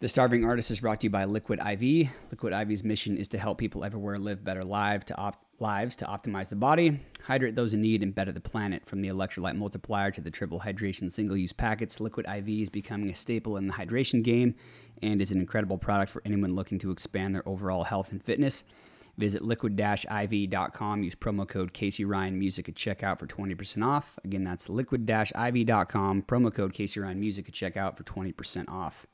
The Starving Artist is brought to you by Liquid IV. Liquid IV's mission is to help people everywhere live better lives to op- lives to optimize the body, hydrate those in need, and better the planet. From the electrolyte multiplier to the triple hydration single-use packets, Liquid IV is becoming a staple in the hydration game and is an incredible product for anyone looking to expand their overall health and fitness. Visit liquid-iv.com. Use promo code Casey Ryan Music at checkout for 20% off. Again, that's liquid-iv.com. Promo code Casey Ryan Music at checkout for 20% off.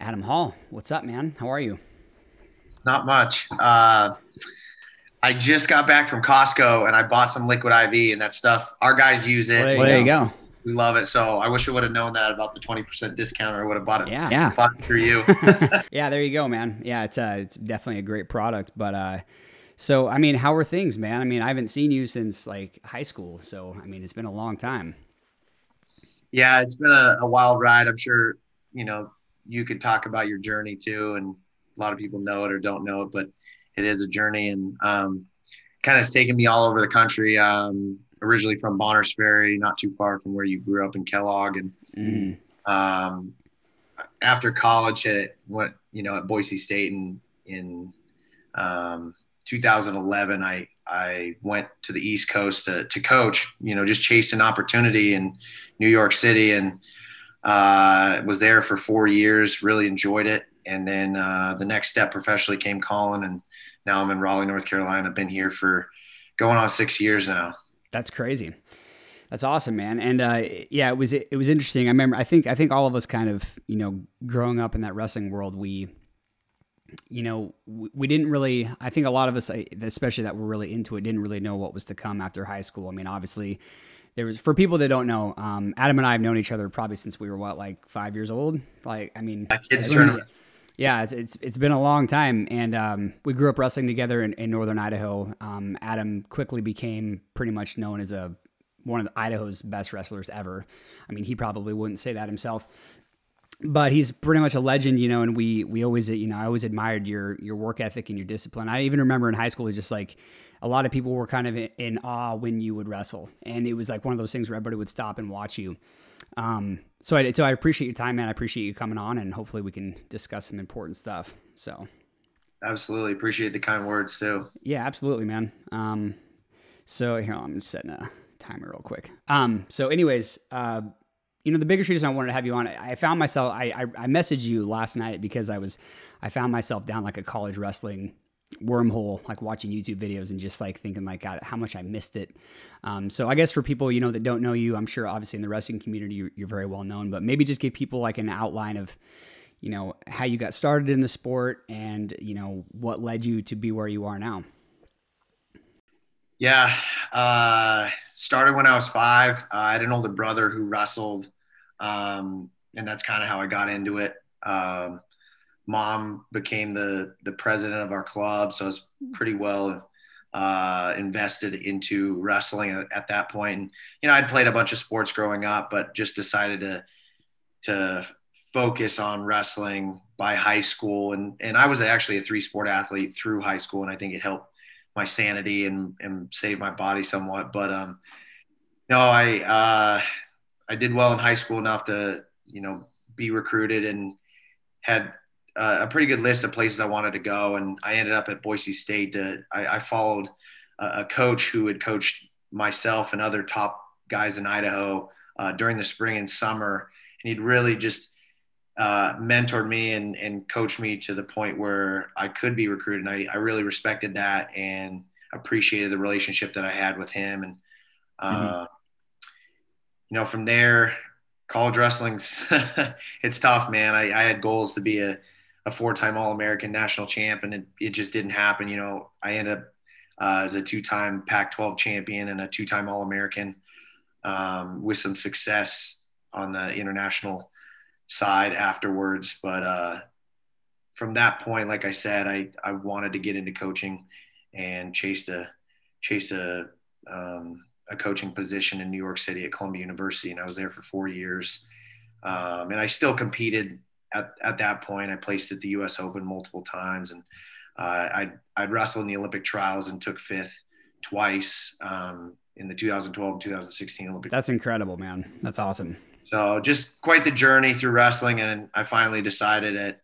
Adam Hall, what's up, man? How are you? Not much. Uh, I just got back from Costco and I bought some liquid IV and that stuff. Our guys use it. Well, there, we, you, go. we love it. So I wish I would have known that about the 20% discount or would have bought it. Yeah. Yeah. Bought it through you. Yeah, there you go, man. Yeah, it's uh, it's definitely a great product. But uh, so I mean, how are things, man? I mean, I haven't seen you since like high school, so I mean, it's been a long time. yeah, it's been a, a wild ride. I'm sure, you know, you could talk about your journey too. And a lot of people know it or don't know it, but it is a journey and um, kind of has taken me all over the country. Um, originally from Bonners Ferry, not too far from where you grew up in Kellogg. And Mhm. um, after college at what you know at Boise State in in um, 2011, I I went to the East Coast to, to coach. You know, just chased an opportunity in New York City and uh, was there for four years. Really enjoyed it, and then uh, the next step professionally came calling, and now I'm in Raleigh, North Carolina. I've Been here for going on six years now. That's crazy. That's awesome, man. And uh, yeah, it was it was interesting. I remember. I think I think all of us kind of you know growing up in that wrestling world, we you know we, we didn't really. I think a lot of us, especially that were really into it, didn't really know what was to come after high school. I mean, obviously. There was for people that don't know, um, Adam and I have known each other probably since we were what, like five years old. Like, I mean, kids yeah, it's, it's it's been a long time, and um, we grew up wrestling together in, in northern Idaho. Um, Adam quickly became pretty much known as a one of the Idaho's best wrestlers ever. I mean, he probably wouldn't say that himself, but he's pretty much a legend, you know. And we we always you know I always admired your your work ethic and your discipline. I even remember in high school, it was just like a lot of people were kind of in, in awe when you would wrestle, and it was like one of those things where everybody would stop and watch you. Um, so I so I appreciate your time, man. I appreciate you coming on, and hopefully we can discuss some important stuff. So Absolutely appreciate the kind words too. yeah, absolutely, man. Um, so here I'm just setting a timer real quick. Um, so anyways, uh, you know, the biggest reason I wanted to have you on, I I found myself, I, I, I messaged you last night because I was, I found myself down like a college wrestling wormhole, like watching YouTube videos and just like thinking like, God, how much I missed it. Um, so I guess for people, you know, that don't know you, I'm sure obviously in the wrestling community, you're, you're very well known, but maybe just give people like an outline of, you know, how you got started in the sport and, you know, what led you to be where you are now. Yeah, uh, started when I was five. Uh, I had an older brother who wrestled, um, and that's kind of how I got into it. Um, mom became the the president of our club, so I was pretty well uh, invested into wrestling at, at that point. And you know, I'd played a bunch of sports growing up, but just decided to to focus on wrestling by high school. And and I was actually a three sport athlete through high school, and I think it helped my sanity and, and save my body somewhat. But um, no, I uh, I did well in high school enough to you know be recruited and had uh, a pretty good list of places I wanted to go. And I ended up at Boise State. To, I, I followed a, a coach who had coached myself and other top guys in Idaho uh, during the spring and summer, and he'd really just uh, mentored me and, and coached me to the point where I could be recruited. And I, I really respected that and appreciated the relationship that I had with him. And, uh, you know, from there, college wrestling's, it's tough, man. I, I had goals to be a, a four-time All-American national champ and it, it just didn't happen. You know, I ended up uh, as a two-time Pac-12 champion and a two-time All-American um, with some success on the international side afterwards. But uh, from that point, like I said, I, I wanted to get into coaching and chased a chased a um, a coaching position in New York City at Columbia University, and I was there for four years. Um, and I still competed at, at that point. I placed at the U.S. Open multiple times, and uh, I'd, I'd wrestled in the Olympic trials and took fifth twice um, in the 2012 and 2016 Olympic. That's incredible, man. That's awesome. So just quite the journey through wrestling. And I finally decided at,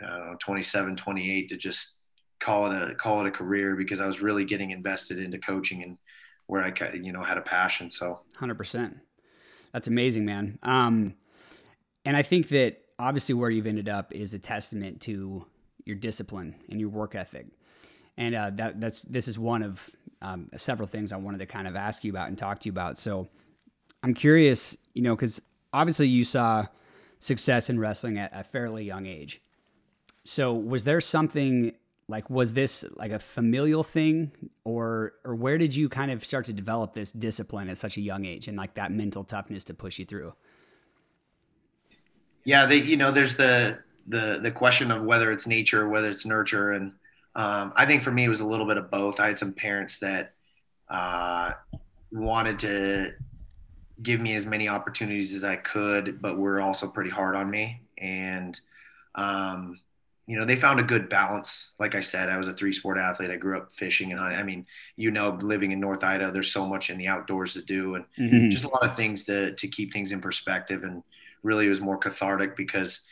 I don't know, 27, 28 to just call it a, call it a career because I was really getting invested into coaching and where I, you know, had a passion. So hundred percent. That's amazing, man. Um, and I think that obviously where you've ended up is a testament to your discipline and your work ethic. And uh, that, that's this is one of um, several things I wanted to kind of ask you about and talk to you about. So I'm curious, you know, because obviously you saw success in wrestling at a fairly young age. So was there something like was this like a familial thing or or where did you kind of start to develop this discipline at such a young age and like that mental toughness to push you through? Yeah, they you know there's the the the question of whether it's nature or whether it's nurture and um, I think for me it was a little bit of both. I had some parents that uh, wanted to give me as many opportunities as I could, but were also pretty hard on me. And, um, you know, they found a good balance. Like I said, I was a three sport athlete. I grew up fishing and hunting. I mean, you know, living in North Idaho, there's so much in the outdoors to do and mm-hmm. just a lot of things to, to keep things in perspective. And really it was more cathartic because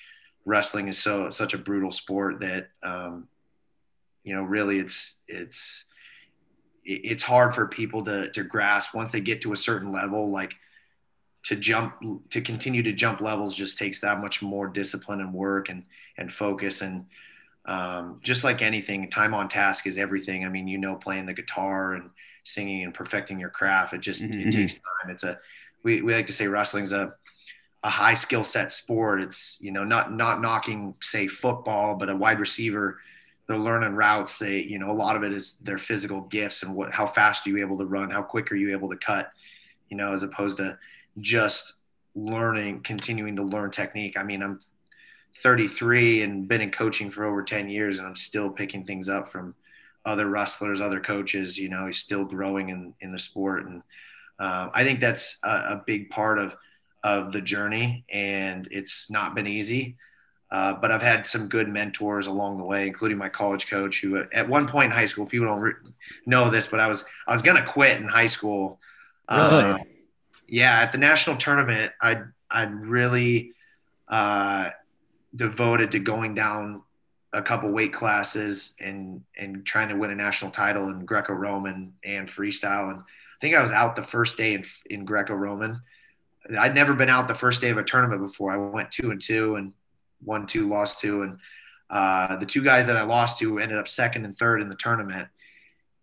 wrestling is so, such a brutal sport that, um, you know, really it's, it's, it's hard for people to, to grasp once they get to a certain level, like, to jump to continue to jump levels just takes that much more discipline and work and and focus. And um, just like anything time on task is everything. I mean you know playing the guitar and singing and perfecting your craft it just mm-hmm. it takes time. It's a we, we like to say wrestling's a a high skill set sport it's you know not not knocking say football but a wide receiver they're learning routes they you know a lot of it is their physical gifts and what how fast are you able to run how quick are you able to cut you know as opposed to just learning, continuing to learn technique. I mean, I'm 33 and been in coaching for over 10 years, and I'm still picking things up from other wrestlers, other coaches. You know, he's still growing in in the sport, and uh, I think that's a, a, big part of of the journey. And it's not been easy. Uh, but I've had some good mentors along the way, including my college coach, who at one point in high school, people don't re- know this, but I was I was gonna quit in high school. Really? Uh, yeah, at the national tournament, I I really uh, devoted to going down a couple weight classes and and trying to win a national title in Greco-Roman and freestyle. And I think I was out the first day in in Greco-Roman. I'd never been out the first day of a tournament before. I went two and two and won two, lost two, and uh, the two guys that I lost to ended up second and third in the tournament.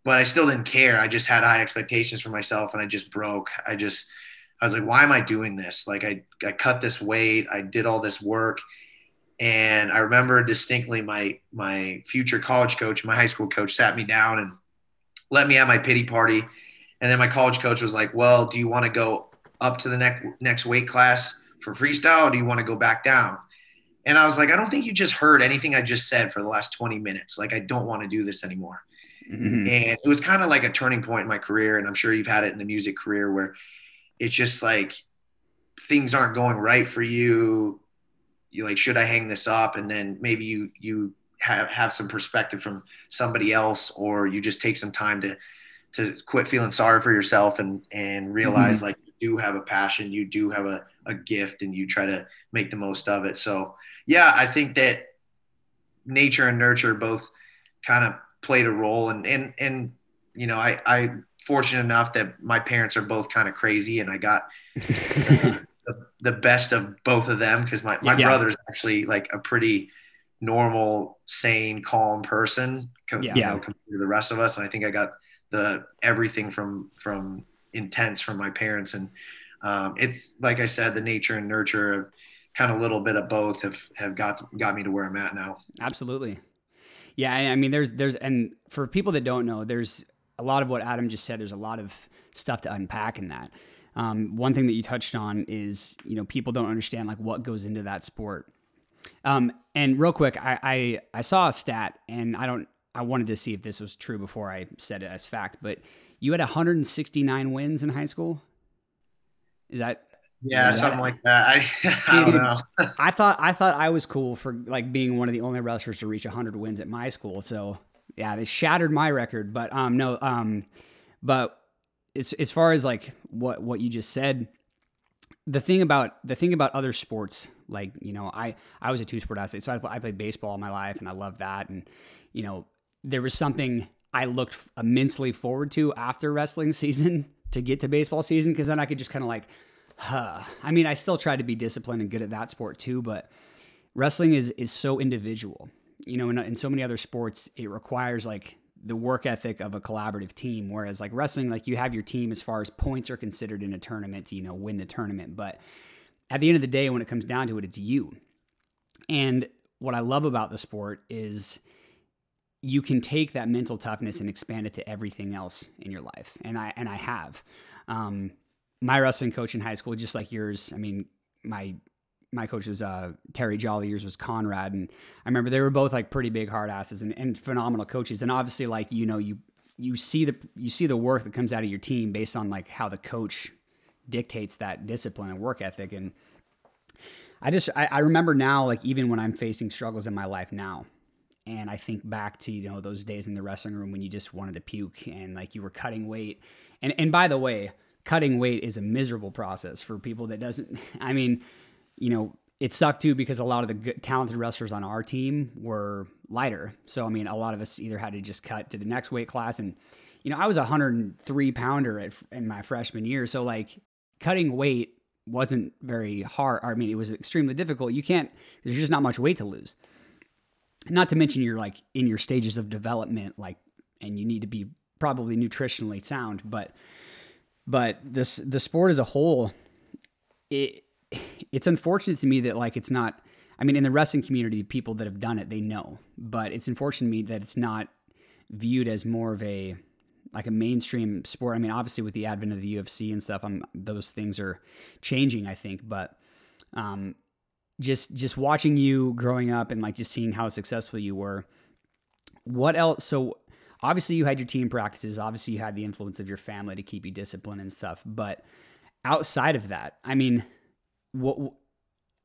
But I still didn't care. I just had high expectations for myself, and I just broke. I just I was like, why am I doing this? Like I, I cut this weight, I did all this work. And I remember distinctly my my future college coach, my high school coach, sat me down and let me have my pity party. And then my college coach was like, Well, do you want to go up to the next next weight class for freestyle or do you want to go back down? And I was like, I don't think you just heard anything I just said for the last 20 minutes. Like I don't want to do this anymore. Mm-hmm. And it was kind of like a turning point in my career. And I'm sure you've had it in the music career where it's just like things aren't going right for you you like should i hang this up and then maybe you you have have some perspective from somebody else or you just take some time to to quit feeling sorry for yourself and and realize mm-hmm. like do have a passion you do have a, a gift and you try to make the most of it so yeah i think that nature and nurture both kind of played a role and and and you know i i fortunate enough that my parents are both kind of crazy and I got the, the, best of both of them because my, my yeah. brother's actually like a pretty normal, sane, calm person yeah. you know, compared to the rest of us. And I think I got the everything from from intense from my parents. And um, it's like I said, the nature and nurture kind of a little bit of both have have got got me to where I'm at now. Absolutely. Yeah, I mean, there's there's and for people that don't know, there's a lot of what Adam just said, there's a lot of stuff to unpack in that. Um, one thing that you touched on is, you know, people don't understand like what goes into that sport. Um, and real quick, I, I, I saw a stat, and I don't, I wanted to see if this was true before I said it as fact, but you had 169 wins in high school. Is that yeah, something like that. I, I Dude, don't know. I thought I thought I was cool for like being one of the only wrestlers to reach 100 wins at my school. So yeah, they shattered my record. But um, no, um, but as as far as like what what you just said, the thing about the thing about other sports, like you know, I I was a two sport athlete, so I, I played baseball all my life, and I loved that, and you know, there was something I looked immensely forward to after wrestling season to get to baseball season because then I could just kind of like, huh. I mean, I still try to be disciplined and good at that sport too, but wrestling is is so individual. You know, in, in so many other sports, it requires like the work ethic of a collaborative team. Whereas like wrestling, like you have your team as far as points are considered in a tournament to, you know, win the tournament. But at the end of the day, when it comes down to it, it's you. And what I love about the sport is you can take that mental toughness and expand it to everything else in your life. And I and I have. Um, my wrestling coach in high school, just like yours. I mean, my my coach was uh, Terry Jolly, yours was Conrad, and I remember they were both like pretty big hard asses and, and phenomenal coaches. And obviously, like you know, you you see the you see the work that comes out of your team based on like how the coach dictates that discipline and work ethic. And I just I, I remember now, like even when I'm facing struggles in my life now, and I think back to you know those days in the wrestling room when you just wanted to puke and like you were cutting weight. And and by the way, cutting weight is a miserable process for people that doesn't. I mean, you know, it sucked too because a lot of the good, talented wrestlers on our team were lighter. So I mean, a lot of us either had to just cut to the next weight class, and you know, I was a 103 pounder at, in my freshman year, so like cutting weight wasn't very hard. I mean, it was extremely difficult. You can't. There's just not much weight to lose. Not to mention you're like in your stages of development, like, and you need to be probably nutritionally sound. But, but this the sport as a whole, it it's unfortunate to me that like it's not. I mean, in the wrestling community, people that have done it they know, but it's unfortunate to me that it's not viewed as more of a like a mainstream sport. I mean, obviously with the advent of the UFC and stuff, I'm, those things are changing, I think. But um, just just watching you growing up and like just seeing how successful you were. What else so obviously you had your team practices obviously you had the influence of your family to keep you disciplined and stuff but outside of that i mean what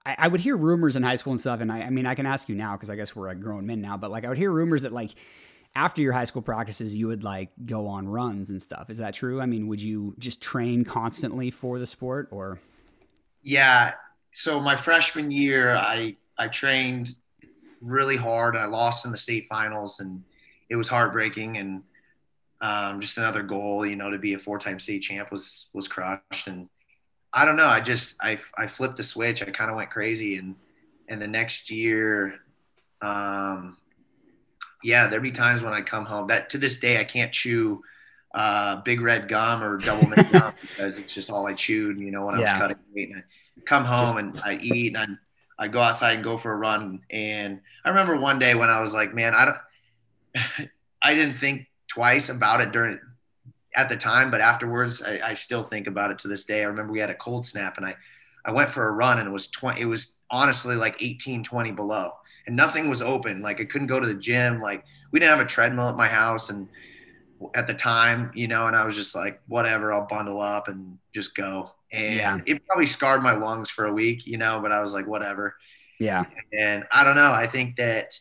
I, I would hear rumors in high school and stuff and i, I mean i can ask you now because i guess we're like grown men now but like i would hear rumors that like after your high school practices you would like go on runs and stuff. Is that true? I mean would you just train constantly for the sport or? Yeah so my freshman year, I I trained really hard. I lost in the state finals, and it was heartbreaking. And um, just another goal, you know, to be a four-time state champ was was crushed. And I don't know. I just I I flipped the switch. I kind of went crazy, and and the next year, um, yeah, there'd be times when I come home that to this day I can't chew uh, big red gum or Doublemint gum because it's just all I chewed. You know, when I yeah. was cutting weight. And I, come home and I eat and I go outside and go for a run. And I remember one day when I was like, man, I don't, I didn't think twice about it during at the time, but afterwards I, I, still think about it to this day. I remember we had a cold snap and I, I went for a run and it was 20, it was honestly like 18, 20 below and nothing was open. Like I couldn't go to the gym. Like we didn't have a treadmill at my house and at the time, you know, and I was just like, whatever, I'll bundle up and just go and yeah. it probably scarred my lungs for a week, you know, but I was like, whatever. Yeah. And I don't know. I think that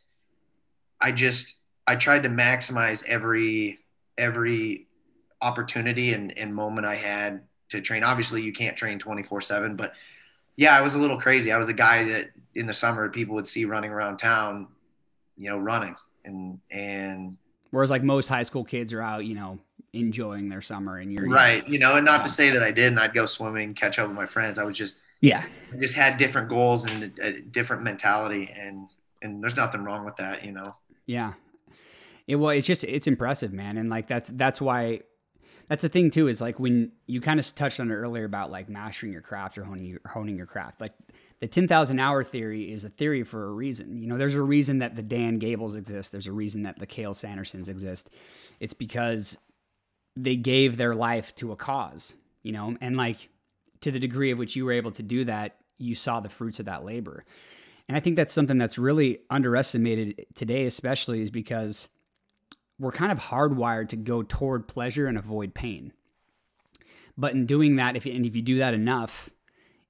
I just I tried to maximize every every opportunity and, and moment I had to train. Obviously, you can't train 24 seven, but yeah, I was a little crazy. I was a guy that in the summer people would see running around town, you know, running and and whereas like most high school kids are out, you know, enjoying their summer and you're right you know and not yeah. to say that i didn't i'd go swimming catch up with my friends i was just yeah I just had different goals and a, a different mentality and and there's nothing wrong with that you know yeah it well it's just it's impressive man and like that's that's why that's the thing too is like when you kind of touched on it earlier about like mastering your craft or honing your, honing your craft like the 10,000 hour theory is a theory for a reason. You know, there's a reason that the Dan Gables exist. There's a reason that the Cael Sandersons exist. It's because they gave their life to a cause, you know, and like to the degree of which you were able to do that, you saw the fruits of that labor. And I think that's something that's really underestimated today, especially is because we're kind of hardwired to go toward pleasure and avoid pain. But in doing that, if you, and if you do that enough,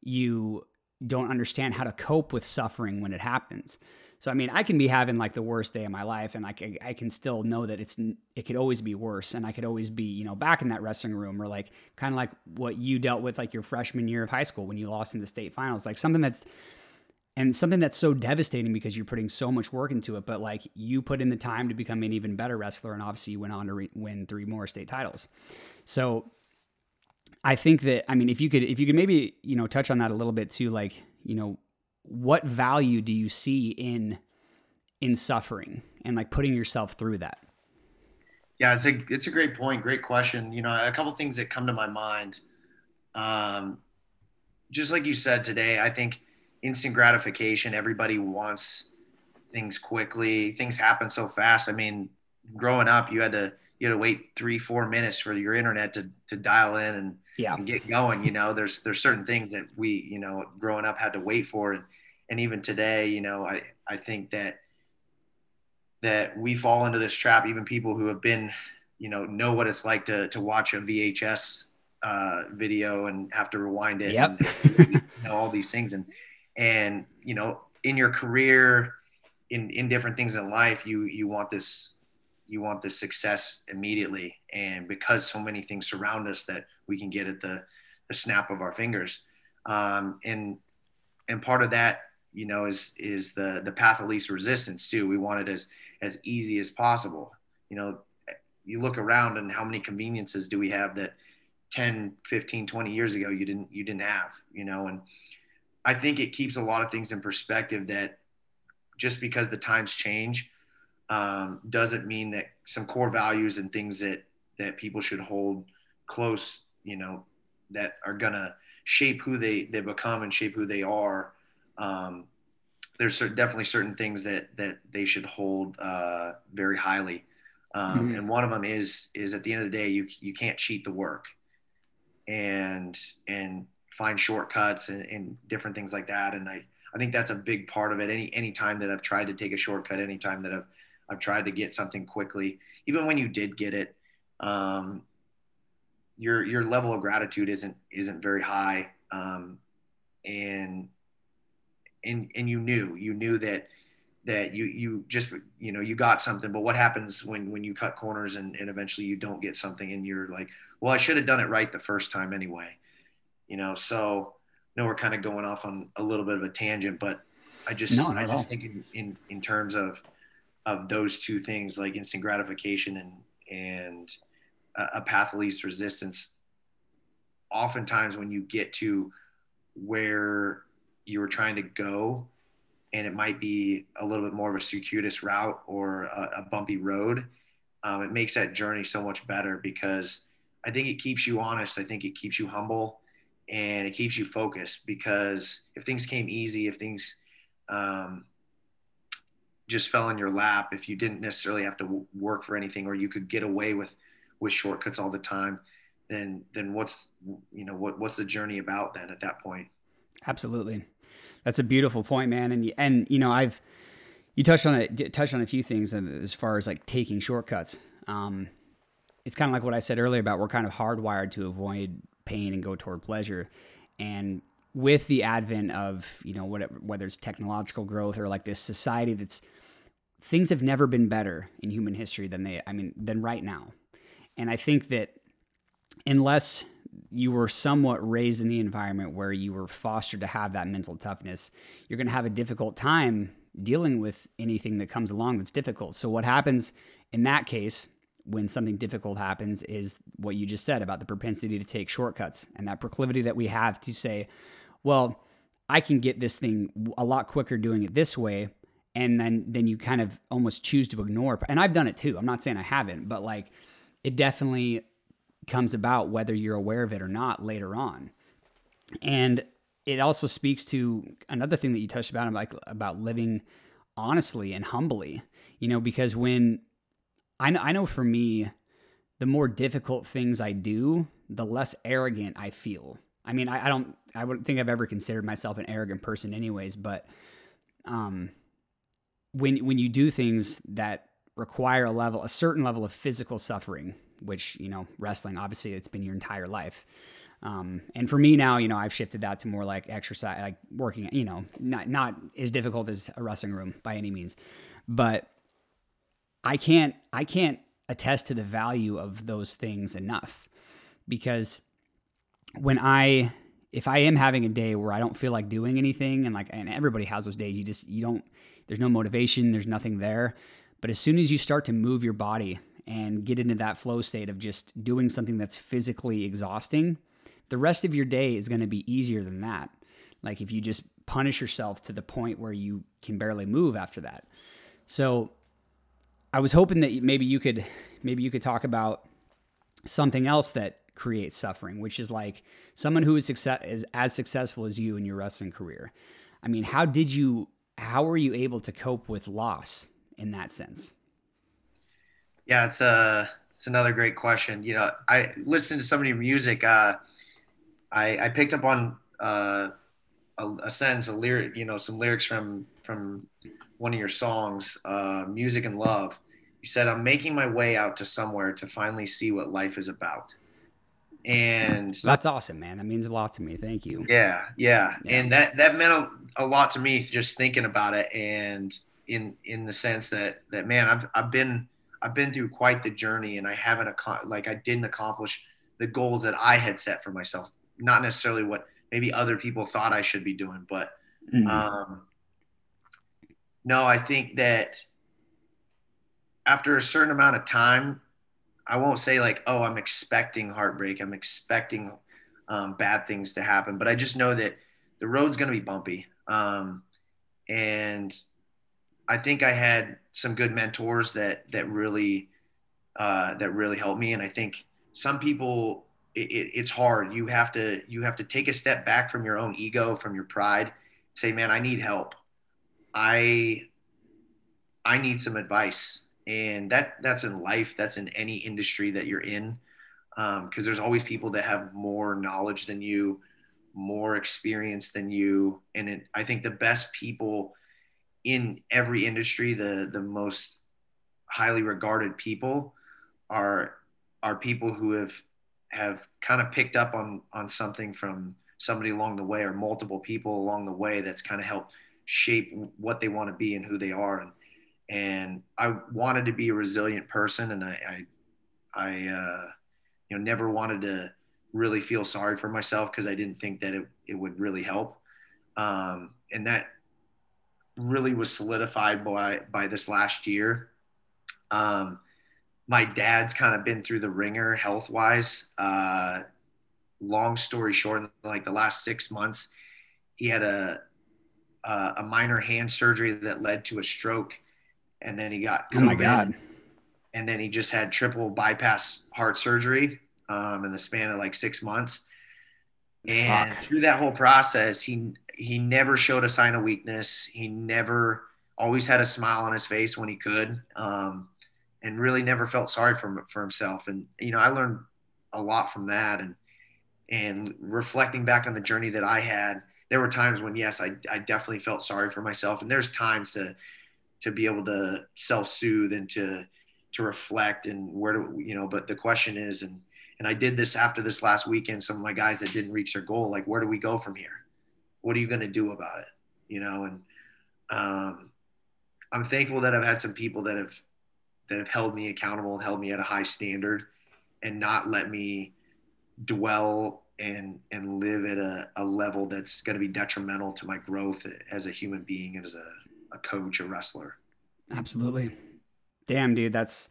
you don't understand how to cope with suffering when it happens. So I mean, I can be having like the worst day of my life, and like I can still know that it's it could always be worse, and I could always be you know back in that wrestling room, or like kind of like what you dealt with like your freshman year of high school when you lost in the state finals, like something that's and something that's so devastating because you're putting so much work into it, but like you put in the time to become an even better wrestler, and obviously you went on to re- win three more state titles. So I think that I mean, if you could if you could maybe you know touch on that a little bit too, like you know what value do you see in in suffering and like putting yourself through that? Yeah, it's a it's a great point, great question. You know, a couple things that come to my mind. Um, just like you said today, I think instant gratification. Everybody wants things quickly. Things happen so fast. I mean, growing up, you had to you had to wait three four minutes for your internet to to dial in and, yeah. and get going. You know, there's there's certain things that we you know growing up had to wait for, and and even today, you know, I I think that that we fall into this trap. Even people who have been, you know, know what it's like to to watch a VHS uh, video and have to rewind it. Yep. And, you know, all these things and and you know in your career in in different things in life you you want this you want this success immediately and because so many things surround us that we can get at the the snap of our fingers um, and and part of that you know is is the the path of least resistance too we want it as as easy as possible you know you look around and how many conveniences do we have that 10 15 20 years ago you didn't you didn't have you know and I think it keeps a lot of things in perspective that just because the times change um, doesn't mean that some core values and things that that people should hold close, you know, that are gonna shape who they they become and shape who they are. Um, there's certain, definitely certain things that that they should hold uh, very highly, um, mm-hmm. and one of them is is at the end of the day you you can't cheat the work, and and find shortcuts and, and different things like that. And I, I think that's a big part of it. Any any time that I've tried to take a shortcut, any time that I've I've tried to get something quickly, even when you did get it, um, your your level of gratitude isn't isn't very high, um, and and and you knew you knew that that you you just you know you got something but what happens when when you cut corners and, and eventually you don't get something and you're like well i should have done it right the first time anyway you know. So I know we're kind of going off on a little bit of a tangent, but I just no, I just think in, in, in terms of of those two things, like instant gratification and and a path of least resistance. Oftentimes, when you get to where you were trying to go, and it might be a little bit more of a circuitous route or a, a bumpy road, um, it makes that journey so much better because I think it keeps you honest. I think it keeps you humble and it keeps you focused because if things came easy, if things um, just fell in your lap, if you didn't necessarily have to work for anything, or you could get away with with shortcuts all the time, then then what's you know what what's the journey about then at that point? Absolutely, that's a beautiful point, man. And and you know I've you touched on it touched on a few things as far as like taking shortcuts. Um, it's kind of like what I said earlier about we're kind of hardwired to avoid pain and go toward pleasure. And with the advent of, you know, whatever, whether it's technological growth or like this society that's things have never been better in human history than they, I mean, than right now. And I think that unless you were somewhat raised in the environment where you were fostered to have that mental toughness, you're going to have a difficult time dealing with anything that comes along that's difficult. So, what happens in that case when something difficult happens is what you just said about the propensity to take shortcuts and that proclivity that we have to say, well, I can get this thing a lot quicker doing it this way. And then, then you kind of almost choose to ignore. And I've done it too. I'm not saying I haven't, but like it definitely comes about whether you're aware of it or not later on. And it also speaks to another thing that you touched about about, about living honestly and humbly, you know, because when I know, I know for me, the more difficult things I do, the less arrogant I feel. I mean, I, I don't, I wouldn't think I've ever considered myself an arrogant person, anyways. But um, when when you do things that require a level, a certain level of physical suffering, which you know, wrestling, obviously, it's been your entire life. Um, and for me now, you know, I've shifted that to more like exercise, like working, you know, not, not as difficult as a wrestling room by any means, but I can't, I can't attest to the value of those things enough because when I, if I am having a day where I don't feel like doing anything and like, and everybody has those days, you just, you don't, there's no motivation, there's nothing there. But as soon as you start to move your body and get into that flow state of just doing something that's physically exhausting, the rest of your day is going to be easier than that. Like if you just punish yourself to the point where you can barely move after that. So I was hoping that maybe you could maybe you could talk about something else that creates suffering, which is like someone who is success is as successful as you in your wrestling career. I mean, how did you how were you able to cope with loss in that sense? Yeah, it's a uh, it's another great question. You know, I listened to some of your music. Uh, I I picked up on uh, a, a sentence, a lyric, you know, some lyrics from from one of your songs, uh, "Music and Love." You said, "I'm making my way out to somewhere to finally see what life is about." And that's awesome, man. That means a lot to me. Thank you. Yeah, yeah, yeah. and that that meant a, a lot to me just thinking about it, and in in the sense that that man, I've I've been I've been through quite the journey, and I haven't like I didn't accomplish the goals that I had set for myself. Not necessarily what maybe other people thought I should be doing, but mm-hmm. um, no, I think that after a certain amount of time, I won't say like, oh, I'm expecting heartbreak. I'm expecting um, bad things to happen, but I just know that the road's going to be bumpy. Um, and I think I had some good mentors that that really uh, that really helped me. And I think some people, it, it's hard. You have to you have to take a step back from your own ego, from your pride. Say, man, I need help. I I need some advice, and that that's in life. That's in any industry that you're in, because um, there's always people that have more knowledge than you, more experience than you, and it, I think the best people in every industry, the the most highly regarded people are are people who have have kind of picked up on on something from somebody along the way or multiple people along the way that's kind of helped shape what they want to be and who they are. And and I wanted to be a resilient person and I I, I uh, you know never wanted to really feel sorry for myself because I didn't think that it, it would really help. Um, and that really was solidified by by this last year. Um, my dad's kind of been through the ringer health wise. Uh, long story short, like the last six months, he had a a, a minor hand surgery that led to a stroke, and then he got COVID, oh my god, and then he just had triple bypass heart surgery um, in the span of like six months. And Fuck. through that whole process, he he never showed a sign of weakness. He never always had a smile on his face when he could, um, and really never felt sorry for for himself. And you know, I learned a lot from that. And and reflecting back on the journey that I had, there were times when yes, I I definitely felt sorry for myself, and there's times to to be able to self soothe and to to reflect and where do you know. But the question is, and and I did this after this last weekend. Some of my guys that didn't reach their goal, like where do we go from here? What are you going to do about it? You know, and um, I'm thankful that I've had some people that have that have held me accountable and held me at a high standard, and not let me dwell and and live at a, a level that's going to be detrimental to my growth as a human being and as a, a coach, a wrestler. Absolutely. Damn, dude, that's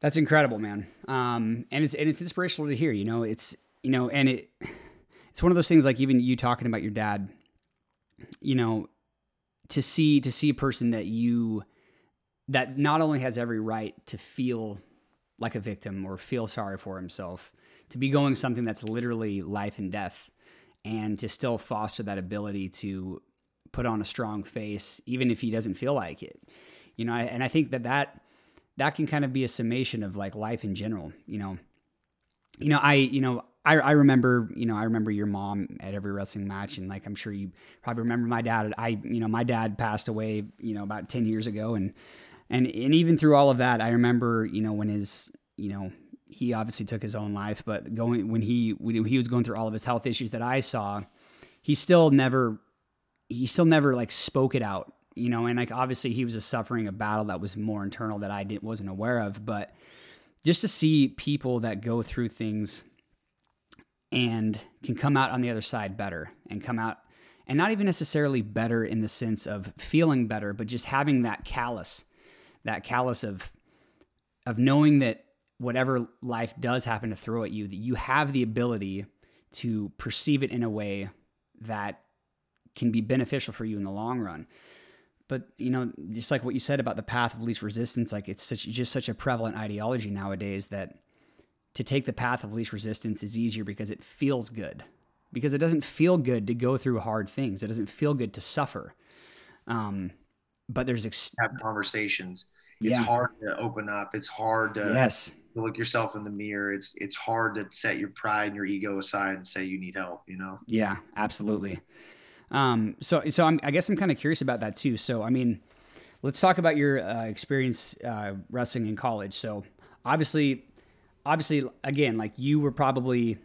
that's incredible, man. Um, and it's and it's inspirational to hear. You know, it's you know, and it it's one of those things like even you talking about your dad, you know, to see to see a person that you that not only has every right to feel like a victim or feel sorry for himself, to be going something that's literally life and death, and to still foster that ability to put on a strong face, even if he doesn't feel like it. You know, and I think that that that can kind of be a summation of like life in general. You know, you know, I you know I, I remember, you know, I remember your mom at every wrestling match, and like I'm sure you probably remember my dad. I, you know, my dad passed away, you know, about ten years ago, and and and even through all of that, I remember, you know, when his, you know, he obviously took his own life, but going when he when he was going through all of his health issues that I saw, he still never he still never like spoke it out, you know, and like obviously he was suffering a battle that was more internal that I didn't wasn't aware of, but just to see people that go through things and can come out on the other side better and come out and not even necessarily better in the sense of feeling better, but just having that callus, that callus of of knowing that whatever life does happen to throw at you, that you have the ability to perceive it in a way that can be beneficial for you in the long run. But you know, just like what you said about the path of least resistance, like it's such just such a prevalent ideology nowadays that to take the path of least resistance is easier because it feels good. Because it doesn't feel good to go through hard things. It doesn't feel good to suffer. Um, but there's ex- have conversations. It's yeah. hard to open up. It's hard to yes. look yourself in the mirror. It's it's hard to set your pride and your ego aside and say you need help. You know. Yeah, absolutely. Um, so, so I'm, I guess I'm kind of curious about that too. So, I mean, let's talk about your uh, experience uh, wrestling in college. So, obviously, obviously, again, like you were probably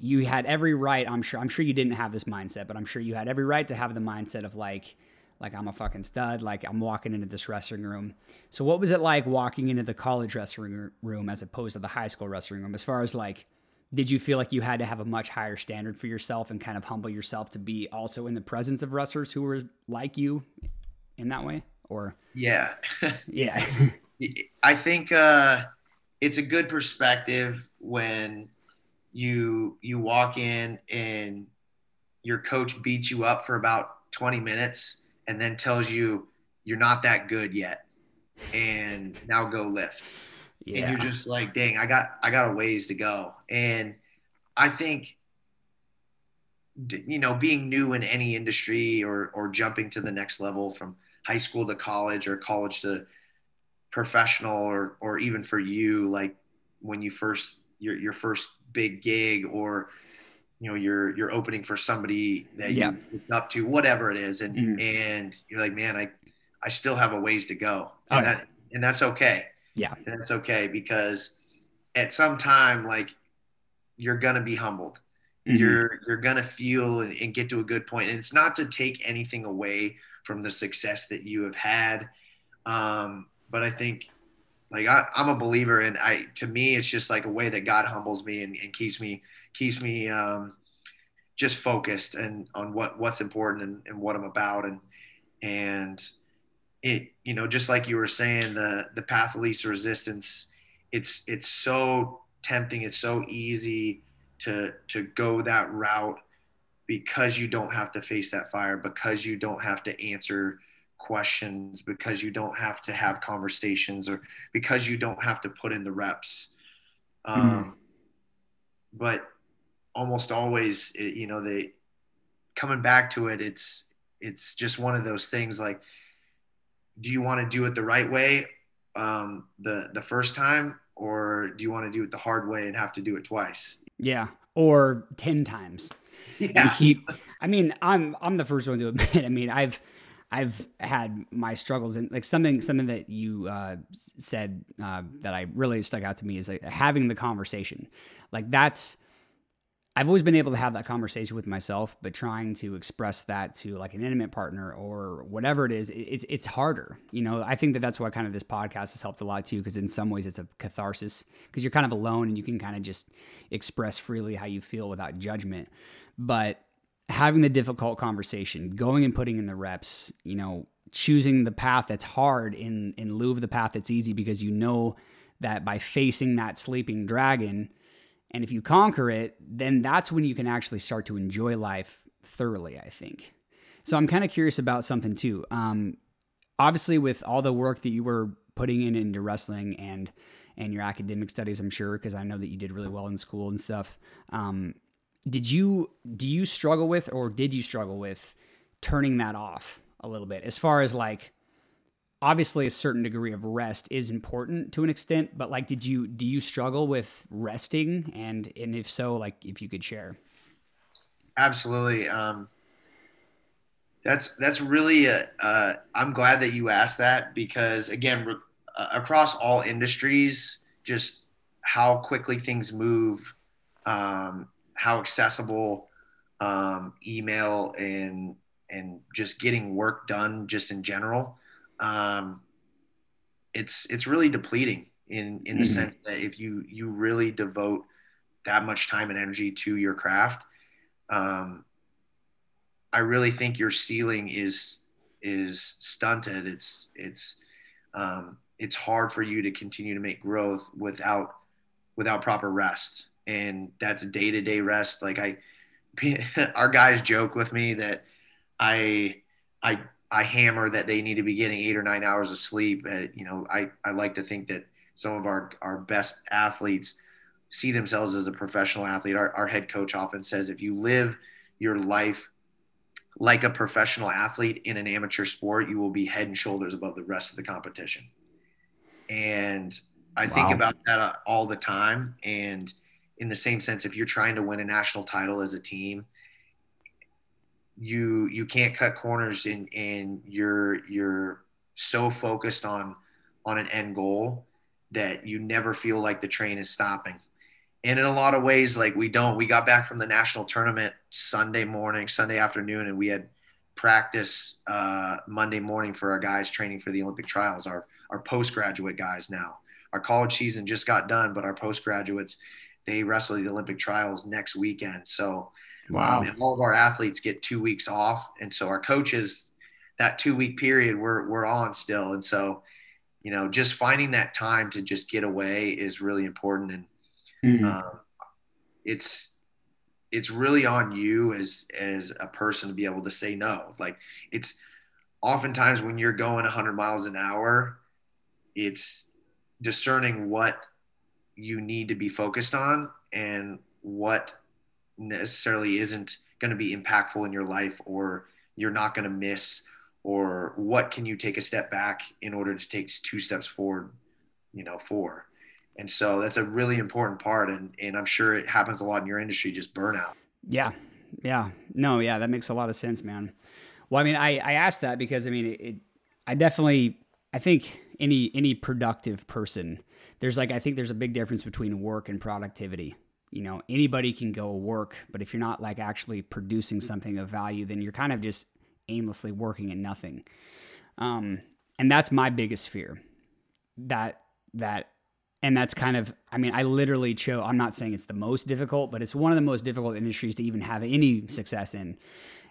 you had every right. I'm sure. I'm sure you didn't have this mindset, but I'm sure you had every right to have the mindset of like, like I'm a fucking stud. Like I'm walking into this wrestling room. So, what was it like walking into the college wrestling room as opposed to the high school wrestling room? As far as like did you feel like you had to have a much higher standard for yourself and kind of humble yourself to be also in the presence of wrestlers who were like you in that way or yeah yeah i think uh, it's a good perspective when you you walk in and your coach beats you up for about 20 minutes and then tells you you're not that good yet and now go lift yeah. and you're just like, dang, I got I got a ways to go. And I think you know, being new in any industry or or jumping to the next level from high school to college or college to professional or or even for you like when you first your your first big gig or you know you're you're opening for somebody that yeah. you look up to whatever it is and mm. and you're like man I I still have a ways to go and, oh, that, and that's okay yeah. And that's okay because at some time, like you're gonna be humbled. Mm-hmm. You're you're gonna feel and, and, get to a good. And it's not to take anything away from the success that you have had. Um, but I think like I, am a believer and I to me it's just like a way that God humbles me and, and keeps me keeps me um, just focused and on what what's important and, and what I'm about. And and it you know just like you were saying the the path of least resistance it's it's so tempting it's so easy to to go that route because you don't have to face that fire because you don't have to answer questions because you don't have to have conversations or because you don't have to put in the reps um, mm. but almost always it, you know they coming back to it it's it's just one of those things like do you want to do it the right way um, the the first time, or do you want to do it the hard way and have to do it twice? Yeah, or ten times. Yeah. keep. I mean, I'm I'm the first one to admit. I mean, I've I've had my struggles and like something something that you uh, said uh, that I really stuck out to me is like having the conversation. Like that's I've always been able to have that conversation with myself, but trying to express that to like an intimate partner or whatever it is, it's it's harder. You know, I think that that's why kind of this podcast has helped a lot too, because in some ways it's a catharsis because you're kind of alone and you can kind of just express freely how you feel without judgment. But having the difficult conversation, going and putting in the reps, you know, choosing the path that's hard in in lieu of the path that's easy because you know that by facing that sleeping dragon and if you conquer it, then that's when you can actually start to enjoy life thoroughly, I think. So I'm kind of curious about something too. Um, obviously, with all the work that you were putting in into wrestling and and your academic studies, I'm sure, because I know that you did really well in school and stuff. Um, did you do you struggle with, or did you struggle with turning that off a little bit, as far as like obviously a certain degree of rest is important to an extent but like did you do you struggle with resting? And and if so like if you could share. Absolutely. Um that's that's really a, uh, i'm glad that you asked that because again re- across all industries just how quickly things move, um, how accessible um, email and and just getting work done just in general, um, it's it's really depleting in in the mm-hmm. sense that if you you really devote that much time and energy to your craft, um, I really think your ceiling is is stunted. It's it's um, it's hard for you to continue to make growth without without proper rest, and that's day to day rest. Like I, our guys joke with me that I I I hammer that they need to be getting eight or nine hours of sleep. Uh, you know, I I like to think that some of our our best athletes see themselves as a professional athlete. Our, our head coach often says if you live your life like a professional athlete in an amateur sport, you will be head and shoulders above the rest of the competition. And I wow. think about that uh, all the time. And in the same sense, if you're trying to win a national title as a team, you you can't cut corners and and you're you're so focused on on an end goal that you never feel like the train is stopping. And in a lot of ways like we don't we got back from the national tournament sunday morning sunday afternoon and we had practice uh, monday morning for our guys training for the olympic trials. Our our postgraduate guys now our college season just got done but our postgraduates they wrestle the olympic trials next weekend. So wow. um, and all of our athletes get two weeks off. And so our coaches that two week period we're, we're on still. And so you know just finding that time to just get away is really important. And Mm-hmm. Um, it's it's really on you as as a person to be able to say no. Like it's oftentimes when you're going 100 miles an hour, it's discerning what you need to be focused on and what necessarily isn't going to be impactful in your life or you're not going to miss or what can you take a step back in order to take two steps forward you know for and so that's a really important part. And, and I'm sure it happens a lot in your industry, just burnout. Yeah. Yeah. No, yeah, that makes a lot of sense, man. Well, I mean, I, I asked that because I mean, it, it I definitely, I think any, any productive person, there's like, I think there's a big difference between work and productivity. You know, anybody can go work, but if you're not like actually producing something of value, then you're kind of just aimlessly working at nothing. Um, and that's my biggest fear that, that and that's kind of i mean i literally chose i'm not saying it's the most difficult but it's one of the most difficult industries to even have any success in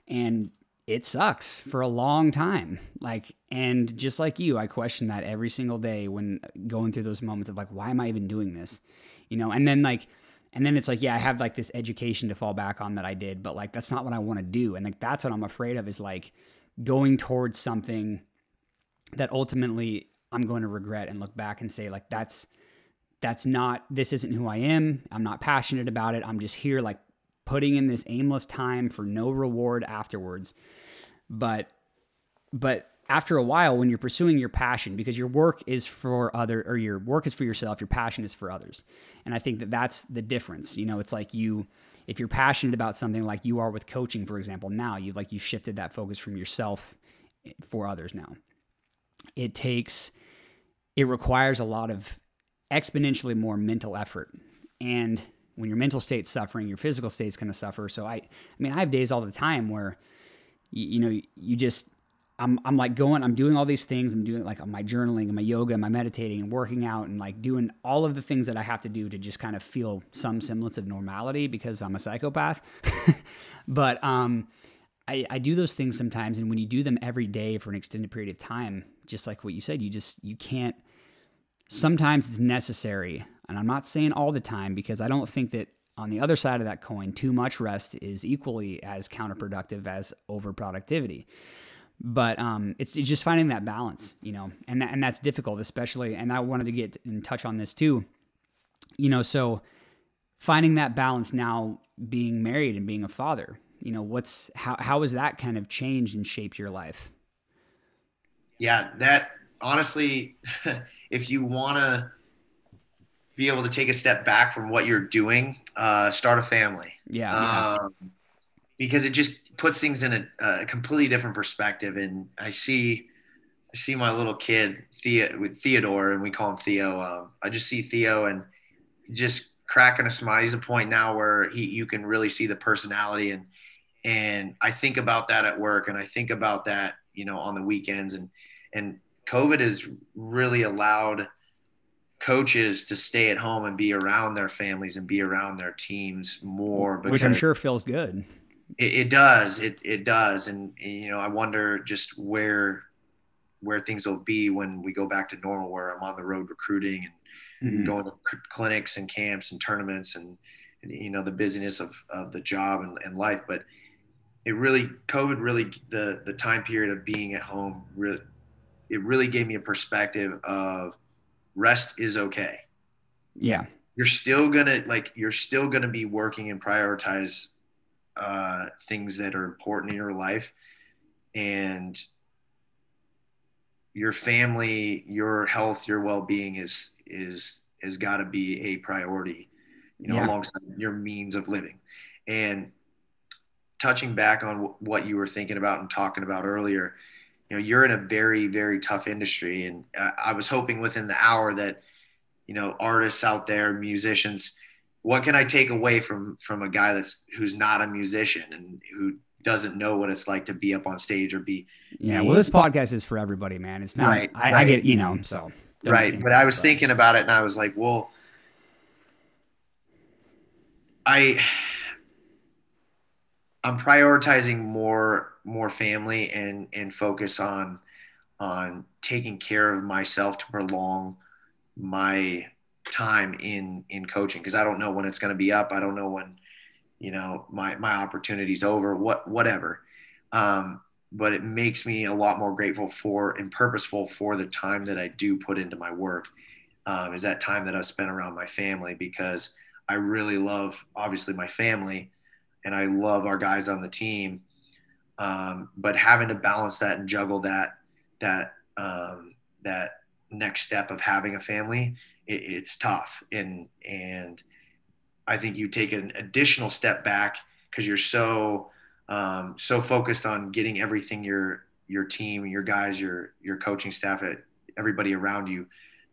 and it sucks for a long time like and just like you i question that every single day when going through those moments of like why am i even doing this you know and then like and then it's like yeah i have like this education to fall back on that i did but like that's not what i want to do and like that's what i'm afraid of is like going towards something that ultimately i'm going to regret and look back and say like that's that's not this isn't who I am. I'm not passionate about it. I'm just here like putting in this aimless time for no reward afterwards. But but after a while when you're pursuing your passion because your work is for other or your work is for yourself, your passion is for others. And I think that that's the difference. You know, it's like you if you're passionate about something like you are with coaching for example, now you like you shifted that focus from yourself eh, for others now. It takes it requires a lot of exponentially more mental effort. And when your mental state's suffering, your physical state's going to suffer. So I, I mean, I have days all the time where, you, you know, you just, I'm, I'm like going, I'm doing all these things. I'm doing like my journaling and my yoga and my meditating and working out and like doing all of the things that I have to do to just kind of feel some semblance of normality because I'm a psychopath. but, um, I, I do those things sometimes. And when you do them every day for an extended period of time, just like what you said, you just, you can't, Sometimes it's necessary, and I'm not saying all the time because I don't think that on the other side of that coin, too much rest is equally as counterproductive as overproductivity. But um, it's, it's just finding that balance, you know, and that, and that's difficult, especially. And I wanted to get in touch on this too, you know. So finding that balance now, being married and being a father, you know, what's how how has that kind of changed and shaped your life? Yeah, that honestly, if you want to be able to take a step back from what you're doing, uh, start a family. Yeah. Um, because it just puts things in a, a, completely different perspective. And I see, I see my little kid Theo with Theodore, and we call him Theo. Uh, I just see Theo, and just cracking a smile. He's a point now where he you can really see the personality and and I think about that at work and I think about that you know on the weekends and and COVID has really allowed coaches to stay at home and be around their families and be around their teams more. Which I'm sure feels good. It, it does. It it does. And, and you know, I wonder just where where things will be when we go back to normal, where I'm on the road recruiting and mm-hmm. going to clinics and camps and tournaments and, and you know the busyness of, of the job and, and life. But it really COVID really the the time period of being at home really it really gave me a perspective of rest is okay. Yeah. You're still gonna like you're still gonna be working and prioritize uh, things that are important in your life, and your family, your health, your well being is is has got to be a priority. You know, yeah. alongside your means of living, and touching back on w- what you were thinking about and talking about earlier you know you're in a very very tough industry. And i was hoping within the hour that you know artists out there musicians what can i take away from from a guy that's who's not a musician and who doesn't know what it's like to be up on stage or be yeah well this podcast is for everybody man. It's not right, I, right. I get you know so. Right but i was thinking about it and i was like well i i'm prioritizing more more family and and focus on on taking care of myself to prolong my time in in coaching because I don't know when it's going to be up. I don't know when you know my my opportunity's over. What whatever. Um, but it makes me a lot more grateful for and purposeful for the time that I do put into my work. Um, is that time that I've spent around my family because I really love obviously my family and I love our guys on the team um, but having to balance that and juggle that that um, that next step of having a family, it, it's tough. And and I think you take an additional step back because you're so um, so focused on getting everything your your team, your guys, your your coaching staff, everybody around you.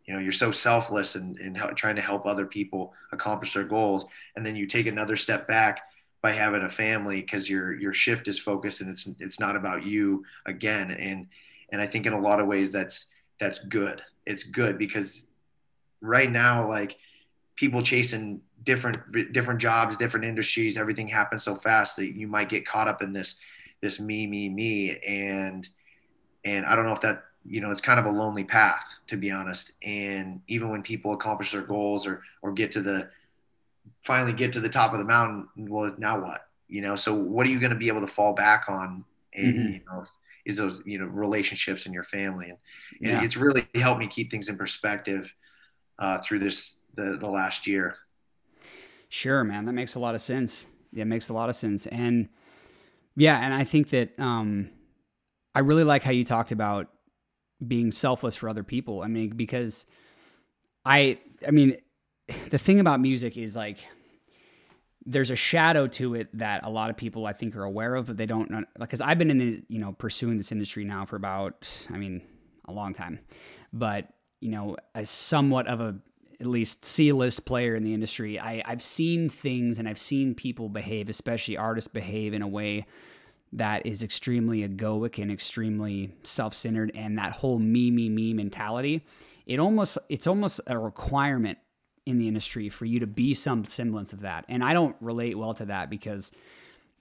You know, you're so selfless and, and trying to help other people accomplish their goals, and then you take another step back by having a family because your your shift is focused and it's it's not about you again. And and I think in a lot of ways that's that's good. It's good because right now like people chasing different different jobs, different industries, everything happens so fast that you might get caught up in this this me me me. And and I don't know if that you know it's kind of a lonely path to be honest. And even when people accomplish their goals or or get to the finally get to the top of the mountain, well, now what? You know, so what are you going to be able to fall back on? And, mm-hmm. you know, is those, you know, relationships in your family. And, and yeah. it's really helped me keep things in perspective uh, through this, the, the last year. Sure, man. That makes a lot of sense. Yeah, it makes a lot of sense. And yeah, and I think that um, I really like how you talked about being selfless for other people. I mean, because I, I mean, the thing about music is like there's a shadow to it that a lot of people I think are aware of, but they don't know. Because I've been in, the, you know, pursuing this industry now for about, I mean, a long time, but you know, as somewhat of a at least C-list player in the industry, I, I've seen things and I've seen people behave, especially artists behave in a way that is extremely egoic and extremely self-centered, and that whole me, me, me mentality. It almost, it's almost a requirement in the industry for you to be some semblance of that. And I don't relate well to that because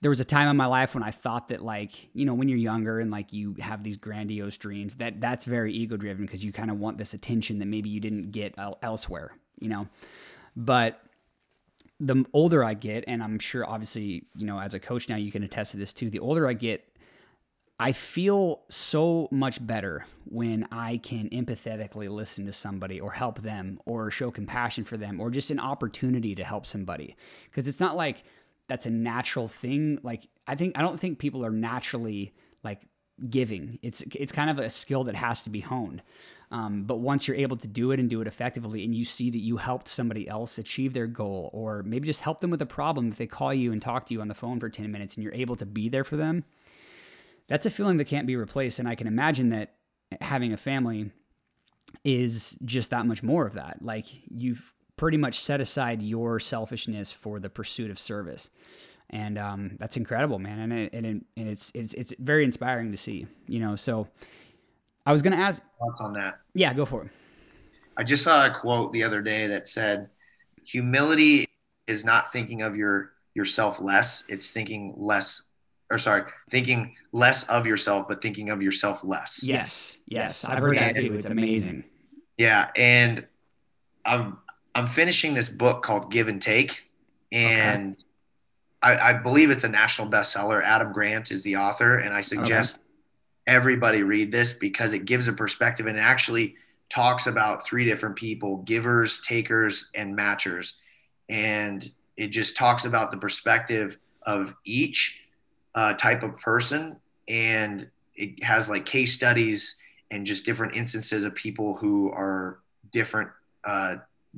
there was a time in my life when I thought that like, you know, when you're younger and like you have these grandiose dreams, that that's very ego driven because you kind of want this attention that maybe you didn't get elsewhere, you know. But the older I get, and I'm sure obviously, you know, as a coach now you can attest to this too, the older I get, I feel so much better when I can empathetically listen to somebody or help them or show compassion for them or just an opportunity to help somebody. Because it's not like that's a natural thing. Like, I think, I don't think people are naturally like giving. It's, it's kind of a skill that has to be honed. Um, but once you're able to do it and do it effectively, and you see that you helped somebody else achieve their goal, or maybe just help them with a problem if they call you and talk to you on the phone for 10 minutes and you're able to be there for them, that's a feeling that can't be replaced. And I can imagine that having a family is just that much more of that. Like you've pretty much set aside your selfishness for the pursuit of service. And um, that's incredible, man. And, it, and, it, and it's, it's, it's very inspiring to see, you know, so I was going to ask on that. Yeah, go for it. I just saw a quote the other day that said, humility is not thinking of your yourself less. It's thinking less or sorry, thinking less of yourself, but thinking of yourself less. Yes, yes, I've, I've heard, heard that too. It's amazing. Yeah, and I'm I'm finishing this book called Give and Take, and okay. I, I, believe it's a national bestseller. Adam Grant is the author, and I suggest okay. everybody read this because it gives a perspective and it actually talks about three different people: givers, takers, and matchers, and it just talks about the perspective of each uh, type of person, and it has like case studies and just different instances of people who are different, uh,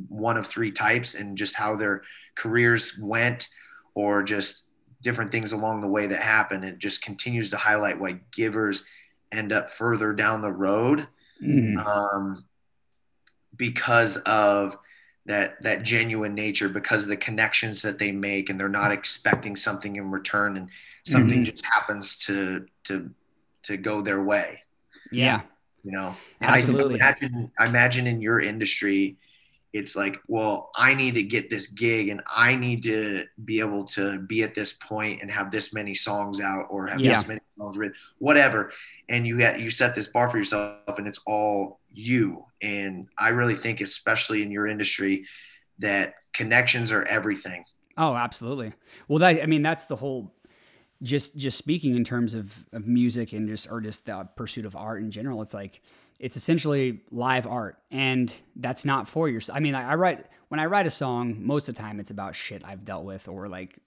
one of three types, and just how their careers went, or just different things along the way that happen. It just continues to highlight why givers end up further down the road mm. um, because of that that genuine nature because of the connections that they make and they're not expecting something in return and something mm-hmm. just happens to to to go their way. Yeah. You know Absolutely. I imagine I imagine in your industry it's like well I need to get this gig and I need to be able to be at this point and have this many songs out or have yeah. this many songs written whatever. And you get you set this bar for yourself and it's all you. And i really think especially in your industry that connections are everything. Oh absolutely. Well that i mean that's the whole just just speaking in terms of, of music and just or just the pursuit of art in general it's like it's essentially live art and that's not for yourself i mean I, I write when i write a song most of the time it's about shit i've dealt with or like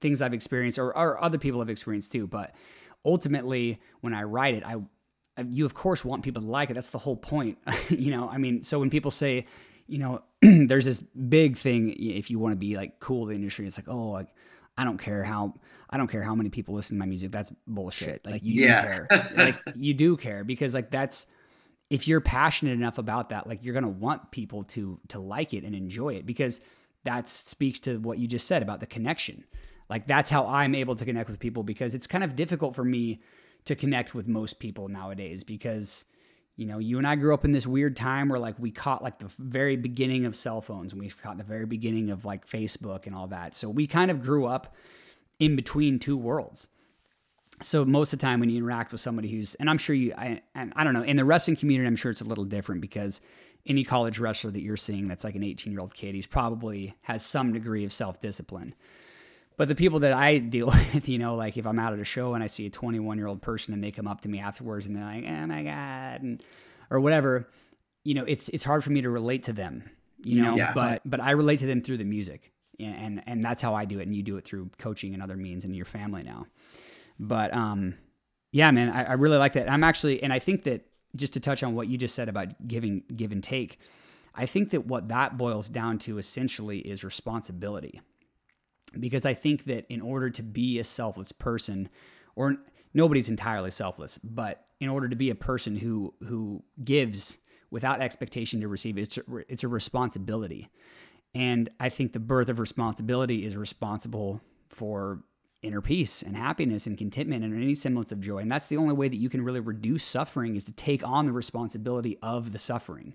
things i've experienced or, or other people have experienced too but ultimately, when I write it, I you of course want people to like it. That's the whole point. you know, I mean, so when people say, you know, there's this big thing if you want to be like cool in the industry, it's like, oh, like I don't care how I don't care how many people listen to my music. That's bullshit. Like you yeah. care. like you do care because like that's if you're passionate enough about that, like you're gonna want people to to like it and enjoy it because that speaks to what you just said about the connection. Like that's how I'm able to connect with people because it's kind of difficult for me to connect with most people nowadays because you know, you and I grew up in this weird time where like we caught like the very beginning of cell phones and we caught the very beginning of like Facebook and all that. So we kind of grew up in between two worlds. So most of the time when you interact with somebody who's, and I'm sure you, I, and I don't know, in the wrestling community, I'm sure it's a little different because any college wrestler that you're seeing that's like an 18 year old kid, he's probably has some degree of self discipline. But the people that I deal with, you know, like if I'm out at a show and I see a 21 year old person and they come up to me afterwards and they're like, "Oh my god," and or whatever, you know, it's it's hard for me to relate to them, you know. Yeah. But but I relate to them through the music, and and that's how I do it. And you do it through coaching and other means and your family now. But um, yeah, man, I, I really like that. I'm actually, and I think that just to touch on what you just said about giving give and take, I think that what that boils down to essentially is responsibility because I think that in order to be a selfless person, or nobody's entirely selfless, but in order to be a person who who gives without expectation to receive, it's a, it's a responsibility, and I think the birth of responsibility is responsible for inner peace and happiness and contentment and any semblance of joy. And that's the only way that you can really reduce suffering is to take on the responsibility of the suffering.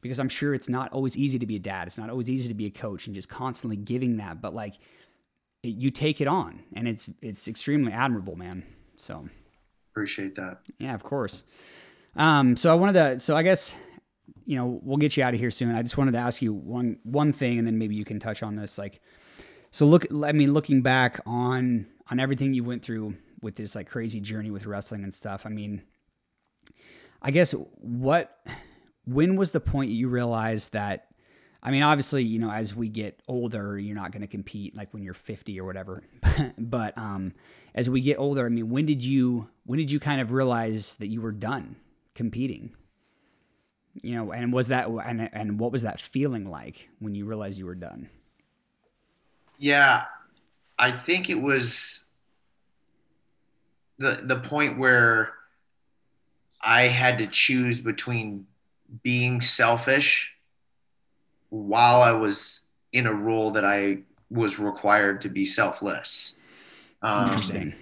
Because I'm sure it's not always easy to be a dad. It's not always easy to be a coach and just constantly giving that. But like you take it on, and it's it's extremely admirable, man. So appreciate that. Yeah, of course. Um, so I wanted to. So I guess you know we'll get you out of here soon. I just wanted to ask you one one thing, and then maybe you can touch on this. Like, so look, I mean, looking back on on everything you went through with this like crazy journey with wrestling and stuff. I mean, I guess what when was the point you realized that I mean, obviously, you know, as we get older, you're not going to compete like when you're 50 or whatever. but um, as we get older, I mean, when did you when did you kind of realize that you were done competing? You know, and was that and and what was that feeling like when you realized you were done? Yeah, I think it was the the point where I had to choose between being selfish while I was in a role that I was required to be selfless. Um, Interesting.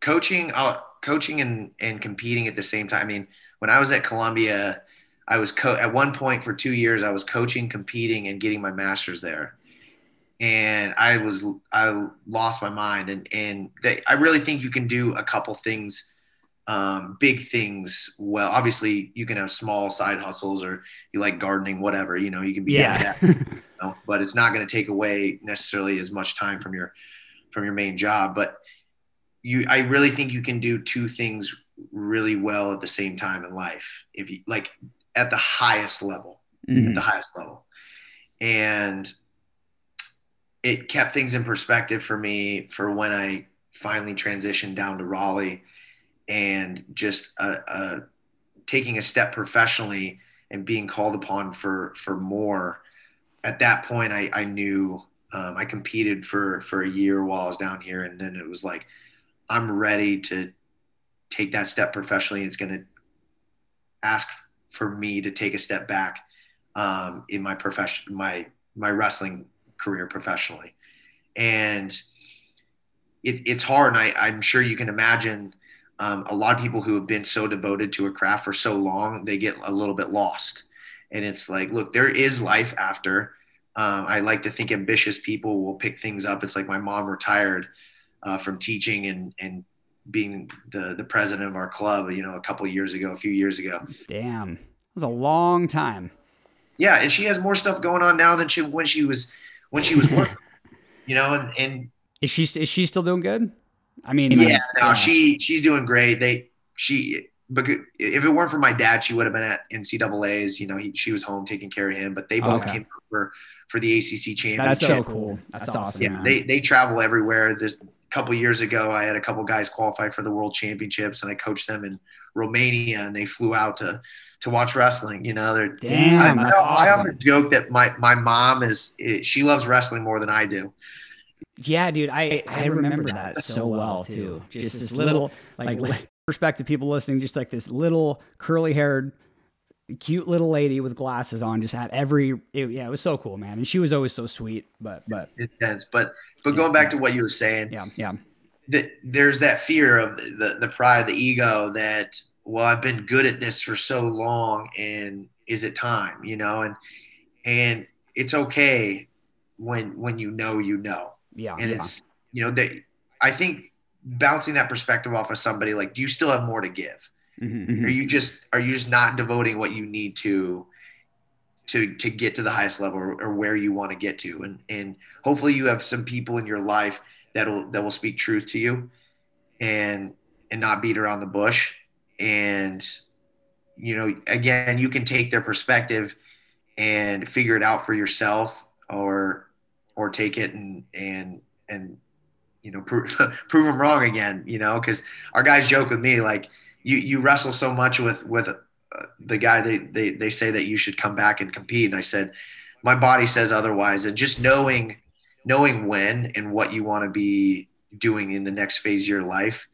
coaching, uh, coaching and, and competing at the same time. I mean, when I was at Columbia, I was co- at one point for two years. I was coaching, competing, and getting my master's there, and I was I lost my mind. And and they, I really think you can do a couple things, um, big things well. Obviously, you can have small side hustles or you like gardening, whatever. You know, you can be Yeah. you know, but it's not going to take away necessarily as much time from your from your main job. But you, I really think you can do two things really well at the same time in life if you like at the highest level at Mhm. the highest level. And it kept things in perspective for me for when i finally transitioned down to raleigh and just uh, uh, taking a step professionally and being called upon for for more. At that point i, I knew um, i competed for for a year while i was down here. And then it was like i'm ready to take that step professionally it's going to ask for me to take a step back um, in my profession my my wrestling career professionally. And it, it's hard and I, i'm sure you can imagine um, a lot of people who have been so devoted to a craft for so long they get a little bit lost. And it's like look there is life after. Um, i like to think ambitious people will pick things up. It's like my mom retired uh, from teaching and and being the the president of our club you know a couple years ago a few years ago Damn. it was a long time. yeah and she has more stuff going on now than she when she was when she was working you know and, and Is she is she still doing good? I mean, yeah no yeah. she she's doing great they she but if it weren't for my dad she would have been at ncaa's you know he, she was home taking care of him but they oh, both Okay. came over for the acc championship that's, so so cool. cool. That's, That's awesome. awesome. yeah man. they they travel everywhere this couple years ago i had a couple guys qualify for the world championships and i coached them in romania and they flew out to to watch wrestling you know they're Damn, I, that's I, I awesome. often joke that my my mom is, is she loves wrestling more than I do. Yeah, dude, I I remember that so well too. Just this little like, like perspective people listening, just like this little curly haired, cute little lady with glasses on, just had every it, yeah, it was so cool, man. And she was always so sweet. But but Intense, but but going back to what you were saying, yeah, yeah, that there's that fear of the, the the pride, the ego that well, I've been good at this for so long, and is it time? You know, and and it's okay when when you know you know. yeah, and yeah. it's you know that I think bouncing that perspective off of somebody like, do you still have more to give? Mhm, Are you just are you just not devoting what you need to to to get to the highest level or, or where you want to get to? And and hopefully you have some people in your life that'll that will speak truth to you and and not beat around the bush. And you know, again, you can take their perspective and figure it out for yourself or or take it and and and you know prove, prove them wrong again you know because our guys joke with me like you you wrestle so much with with uh, the guy they, they they say that you should come back and compete and i said my body says otherwise and just knowing knowing when and what you want to be doing in the next phase of your life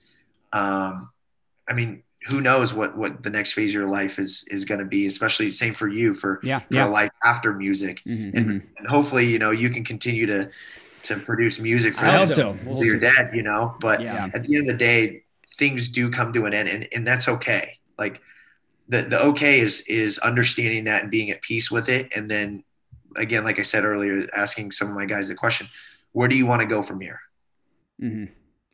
um i mean who knows what what the next phase of your life is is going to be especially same for you for yeah, for yeah. life after music Mhm, and, mhm. and hopefully you know you can continue to to produce music for I so. We'll until you're dead you know but Yeah. at the end of the day things do come to an end and, and that's okay like the, the okay is is understanding that and being at peace with it and then again like i said earlier asking some of my guys the question where do you want to go from here hmm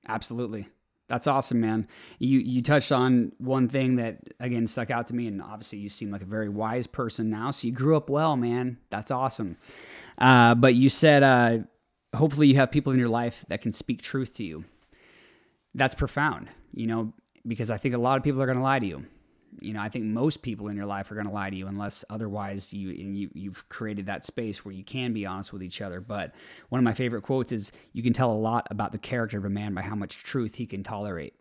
Absolutely. That's awesome, man. You you touched on one thing that again stuck out to me, and obviously you seem like a very wise person now. So you grew up well, man. That's awesome. Uh, but you said uh, hopefully you have people in your life that can speak truth to you. That's profound, you know, because I think a lot of people are going to lie to you. You know, I think most people in your life are going to lie to you unless otherwise you, you you've created that space where you can be honest with each other. But one of my favorite quotes is you can tell a lot about the character of a man by how much truth he can tolerate.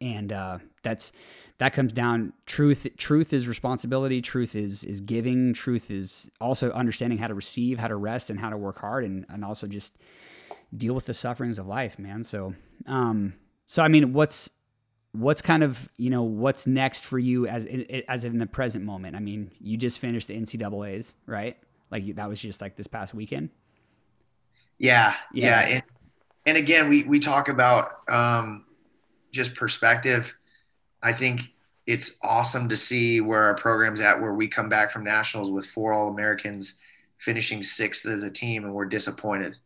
And uh, that's that comes down truth truth is responsibility, truth is is giving, truth is also understanding how to receive, how to rest and how to work hard and, and also just deal with the sufferings of life, man. So um so I mean what's what's kind of you know what's next for you as as in the present moment? I mean, you just finished the NCAA's, right? Like that was just like this past weekend. Yeah, yes. yeah, and, and again, we we talk about um, just perspective. I think it's awesome to see where our program's at, where we come back from nationals with four All Americans, finishing sixth as a team, and we're disappointed.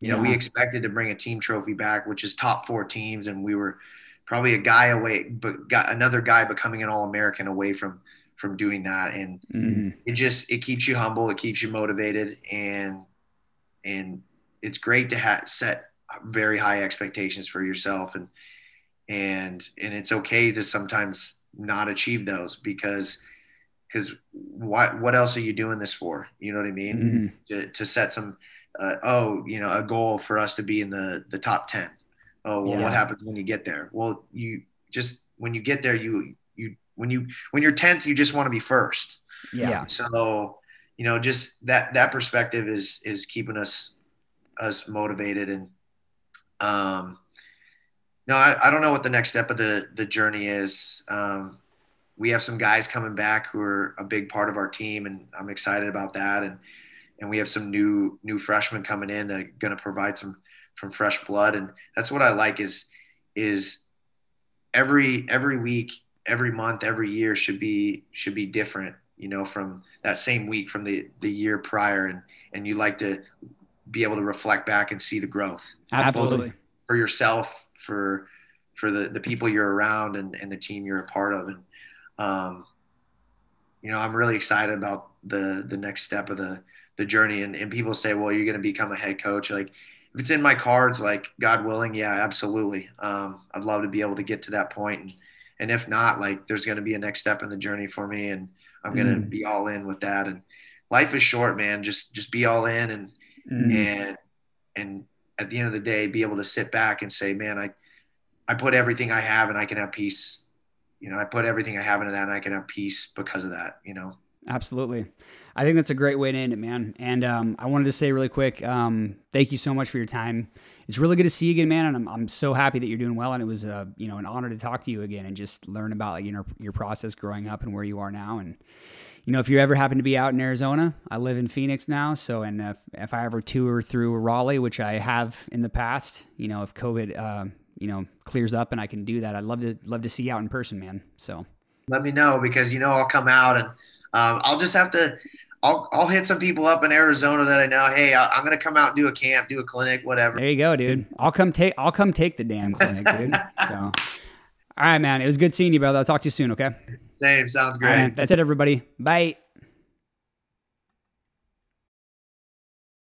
You know, we expected to bring a team trophy back, which is top four teams, and we were probably a guy away, but got another guy becoming an All American away from from doing that. And mm-hmm. it just it keeps you humble, it keeps you motivated, and and it's great to have set very high expectations for yourself and and and it's okay to sometimes not achieve those because because what what else are you doing this for you know what i mean mm-hmm. to, to set some uh, oh you know a goal for us to be in the the top 10 oh well yeah. what happens when you get there? Well you just when you get there you you when you when you're 10th you just want to be first. Yeah. So you know just that that perspective is is keeping us us motivated and um no I, I don't know what the next step of the the journey is. Um we have some guys coming back who are a big part of our team and i'm excited about that. And and we have some new new freshmen coming in that are going to provide some from fresh blood. And that's what i like is is every every week every month every year should be should be different you know from that same week from the the year prior. And and you like to be able to reflect back and see the growth. Absolutely. For yourself for for the the people you're around and, and the team you're a part of. And um you know i'm really excited about the the next step of the the journey. And, and people say well you're going to become a head coach. Like if it's in my cards, like God willing, yeah, absolutely. Um, I'd love to be able to get to that point, and and if not, like there's going to be a next step in the journey for me, and I'm going to mm. be all in with that. And life is short, man. Just just be all in, and mm. and and at the end of the day, be able to sit back and say, man, I I put everything I have, and I can have peace. You know, I put everything I have into that, and I can have peace because of that. You know. Absolutely. I think that's a great way to end it, man. And um, I wanted to say really quick, um, thank you so much for your time. It's really good to see you again, man. And I'm, I'm so happy that you're doing well. And it was, uh, you know, an honor to talk to you again and just learn about like, you know, your process growing up and where you are now. And, you know, if you ever happen to be out in Arizona, I live in Phoenix now. So, and if, if I ever tour through Raleigh, which I have in the past, you know, if COVID, uh, you know, clears up and I can do that, I'd love to, love to see you out in person, man. So let me know because, you know, I'll come out and, um, I'll just have to. I'll, I'll hit some people up in Arizona that I know. Hey, I, am gonna come out and do a camp, do a clinic, whatever. There you go, dude. I'll come take. I'll come take the damn clinic, dude. so, all right, man. It was good seeing you, brother. I'll talk to you soon. Okay. Same. Sounds great. Right, that's it, everybody. Bye.